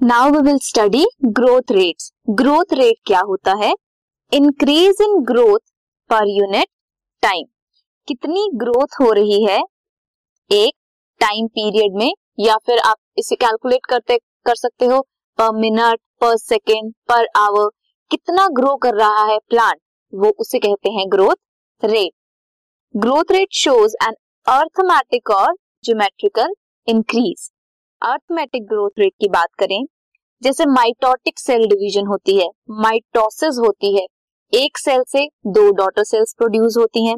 Now we will study growth rates growth rate क्या होता है? Increase in growth per unit time कितनी growth हो रही है? एक टाइम पीरियड में, या फिर आप इसे कैलकुलेट करते, कर सकते हो? पर मिनट पर सेकेंड पर आवर कितना ग्रो कर रहा है प्लांट वो उसे कहते हैं growth rate growth rate shows an arithmetic और geometrical increase arithmetic growth rate की बात करें, जैसे माइटोटिक सेल डिवीज़न होती है माइटोसिस होती है, एक सेल से दो डॉटर सेल्स प्रोड्यूस होती हैं।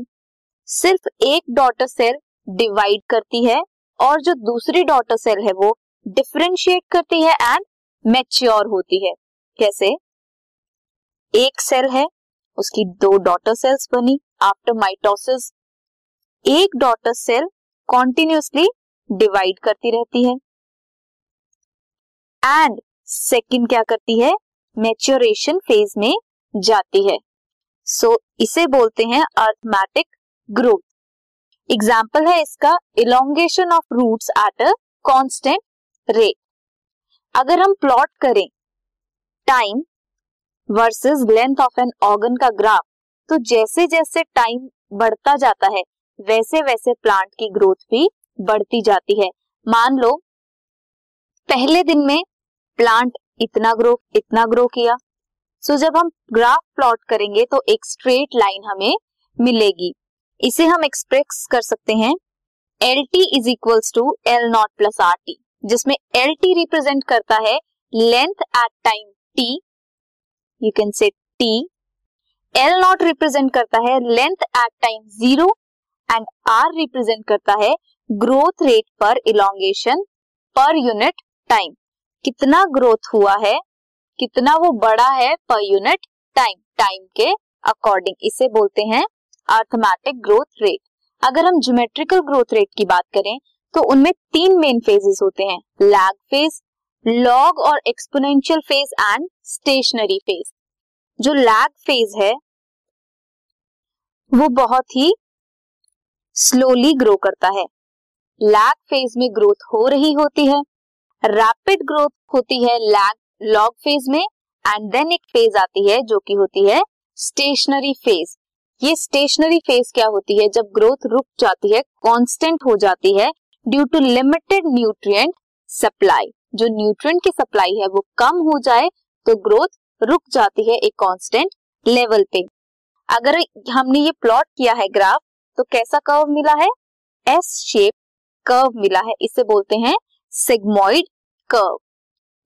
सिर्फ़ एक डॉटर सेल डिवाइड करती है और जो दूसरी डॉटर सेल है वो डिफ्रेंशिएट करती है एंड मैच्योर होती है। कैसे? एक सेल है, उसकी दो डॉटर सेल्स बनी आफ्टर माइटोसिस एक डॉटर सेल कॉन्टिन्यूसली डिवाइड करती रहती है। एंड सेकेंड क्या करती है? मेच्योरेशन फ़ेज़ में जाती है। सो so, इसे बोलते हैं अर्थमैटिक ग्रोथ एग्ज़ाम्पल है इसका elongation of roots at a constant rate अगर हम प्लॉट करें time versus length of an organ का ग्राफ तो जैसे जैसे टाइम बढ़ता जाता है वैसे वैसे प्लांट की ग्रोथ भी बढ़ती जाती है। मान लो पहले दिन में प्लांट इतना ग्रो इतना ग्रो किया। सो so, जब हम ग्राफ प्लॉट करेंगे तो एक स्ट्रेट लाइन हमें मिलेगी। इसे हम एक्सप्रेस कर सकते हैं। L T is equals to L not plus R T जिसमें एल टी रिप्रेजेंट करता है length at time T you can say T L not represent करता है length at time zero and R represent करता है growth rate per elongation per unit time कितना growth हुआ है, कितना वो बड़ा है पर यूनिट टाइम टाइम के अकॉर्डिंग इसे बोलते हैं अर्थमेटिक ग्रोथ रेट अगर हम ज्योमेट्रिकल ग्रोथ रेट की बात करें तो उनमें तीन मेन फेजेस होते हैं लैग फ़ेज़ लॉग और exponential phase and stationary phase जो लैग फ़ेज़ है, वो बहुत ही स्लोली ग्रो करता है। लैग फ़ेज़ में ग्रोथ हो रही होती है। रैपिड ग्रोथ होती है लैग लॉग फ़ेज़ में एंड देन एक फ़ेज़ आती है जो कि होती है स्टेशनरी फ़ेज़ ये स्टेशनरी फ़ेज़ क्या होती है? जब ग्रोथ रुक जाती है कांस्टेंट हो जाती है due to limited nutrient supply जो न्यूट्रिएंट की सप्लाई है, वो कम हो जाए तो ग्रोथ रुक जाती है एक कांस्टेंट लेवल पे। अगर हमने ये प्लॉट किया है ग्राफ तो कैसा कर्व मिला है? एस शेप कर्व मिला है, इसे बोलते हैं सिग्मोइड कर्व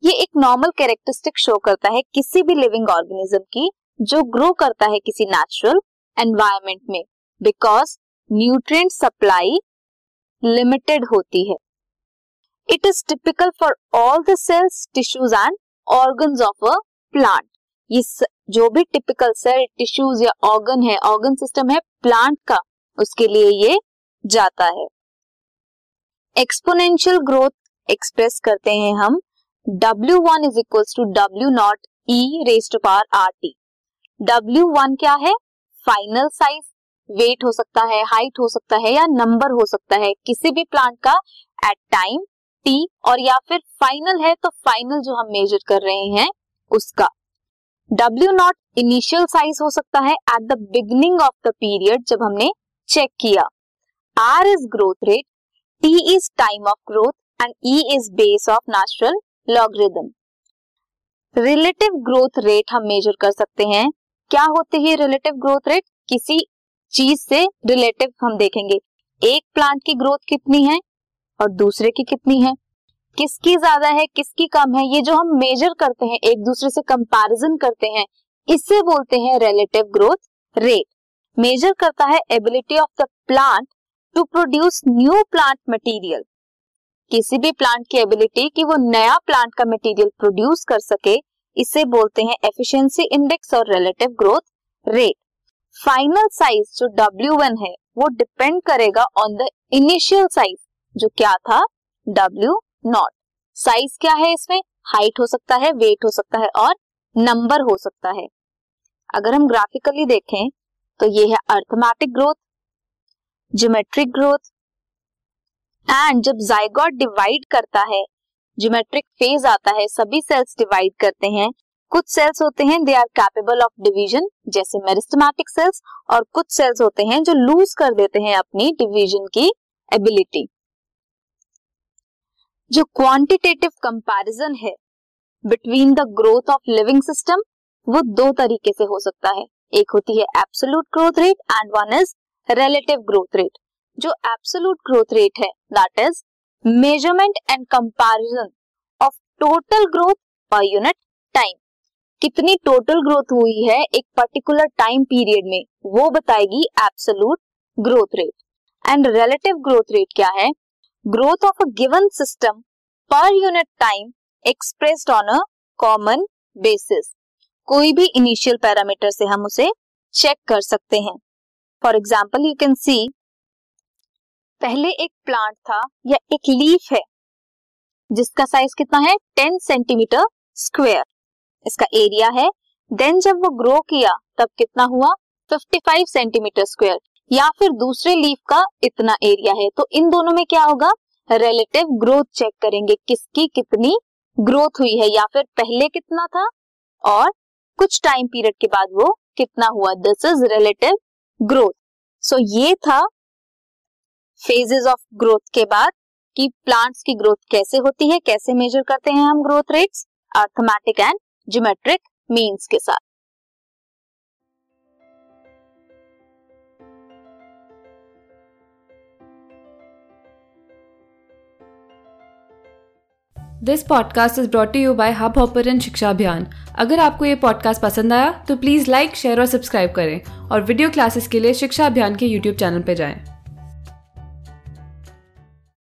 ये एक नॉर्मल कैरेक्टरिस्टिक शो करता है किसी भी लिविंग ऑर्गेनिज्म की, जो ग्रो करता है किसी नेचुरल एनवायरमेंट में बिकॉज़ न्यूट्रिएंट सप्लाई लिमिटेड होती है. It is typical for all the cells tissues and organs of a plant ये जो भी टिपिकल सेल टिश्यूज या ऑर्गन है ऑर्गन सिस्टम है प्लांट का, उसके लिए ये जाता है. एक्सपोनेंशियल ग्रोथ एक्सप्रेस करते हैं हम W1 one is equal to W not E raise to power R T W one क्या है? फाइनल साइज़ वेट हो सकता है हाइट हो सकता है या नंबर हो सकता है, किसी भी प्लांट का एट टाइम टी और या फिर फाइनल है तो फाइनल जो हम मेजर कर रहे हैं, उसका। डब्ल्यू नॉट इनिशियल साइज़ हो सकता है at the beginning of the period जब हमने चेक किया। R is growth rate T is time of growth and E is base of natural logarithm relative growth rate हम मेजर कर सकते हैं। क्या होती है रिलेटिव ग्रोथ रेट किसी चीज़ से रिलेटिव हम देखेंगे। एक प्लांट की ग्रोथ कितनी है और दूसरे की कितनी है? किसकी ज़्यादा है, किसकी कम है? ये जो हम मेजर करते हैं, एक दूसरे से कंपैरिजन करते हैं इससे बोलते हैं रिलेटिव ग्रोथ रेट मेजर करता है ability of the plant to produce new plant material किसी भी प्लांट की एबिलिटी कि वो नया प्लांट का मटेरियल प्रोड्यूस कर सके, इसे बोलते हैं एफिशिएंसी इंडेक्स और relative growth rate final size जो W1 है, वो डिपेंड करेगा ऑन द इनिशियल साइज़ जो क्या था? W नॉट साइज़ क्या है इसमें? हाइट हो सकता है वेट हो सकता है और नंबर हो सकता है. अगर हम ग्राफिकली देखें तो ये है arithmetic growth geometric growth and जब जाइगोट डिवाइड करता है ज्योमेट्रिक फ़ेज़ आता है, सभी सेल्स डिवाइड करते हैं। कुछ सेल्स होते हैं they are capable of division जैसे मेरिस्टमैटिक सेल्स और कुछ सेल्स होते हैं जो लूज कर देते हैं अपनी डिवीज़न की एबिलिटी जो क्वांटिटेटिव कंपैरिजन है between the growth of living system वो दो तरीके से हो सकता है। एक होती है absolute growth rate and one is relative growth rate जो एब्सोलूट ग्रोथ रेट है that is measurement and comparison of total growth per unit time कितनी टोटल ग्रोथ हुई है एक पर्टिकुलर टाइम पीरियड में, वो बताएगी absolute growth rate and relative growth rate क्या है? Growth of a given system per unit time expressed on a common basis कोई भी इनिशियल पैरामीटर से हम उसे चेक कर सकते हैं. For example you can see पहले एक प्लांट था, या एक लीफ है, जिसका साइज़ कितना है? टेन सेंटीमीटर स्क्वेयर इसका एरिया है देन जब वो ग्रो किया, तब कितना हुआ? 55 सेंटीमीटर स्क्वेयर या फिर दूसरे लीफ का इतना एरिया है तो इन दोनों में क्या होगा? रिलेटिव ग्रोथ चेक करेंगे, किसकी कितनी ग्रोथ हुई है, या फिर पहले कितना था, और कुछ टाइम पीरियड के बाद वो कितना हुआ? This is relative growth so ये था फेजेस ऑफ़ ग्रोथ के बाद कि प्लांट्स की ग्रोथ कैसे होती है, कैसे मेजर करते हैं हम growth rates arithmetic and geometric means के साथ this podcast is brought you by Hubhopper Shiksha Abhiyan अगर आपको ये पॉडकास्ट पसंद आया तो प्लीज़ लाइक शेयर और सब्सक्राइब करें और वीडियो क्लासेस के लिए शिक्षा अभियान के यूट्यूब चैनल पर जाएँ।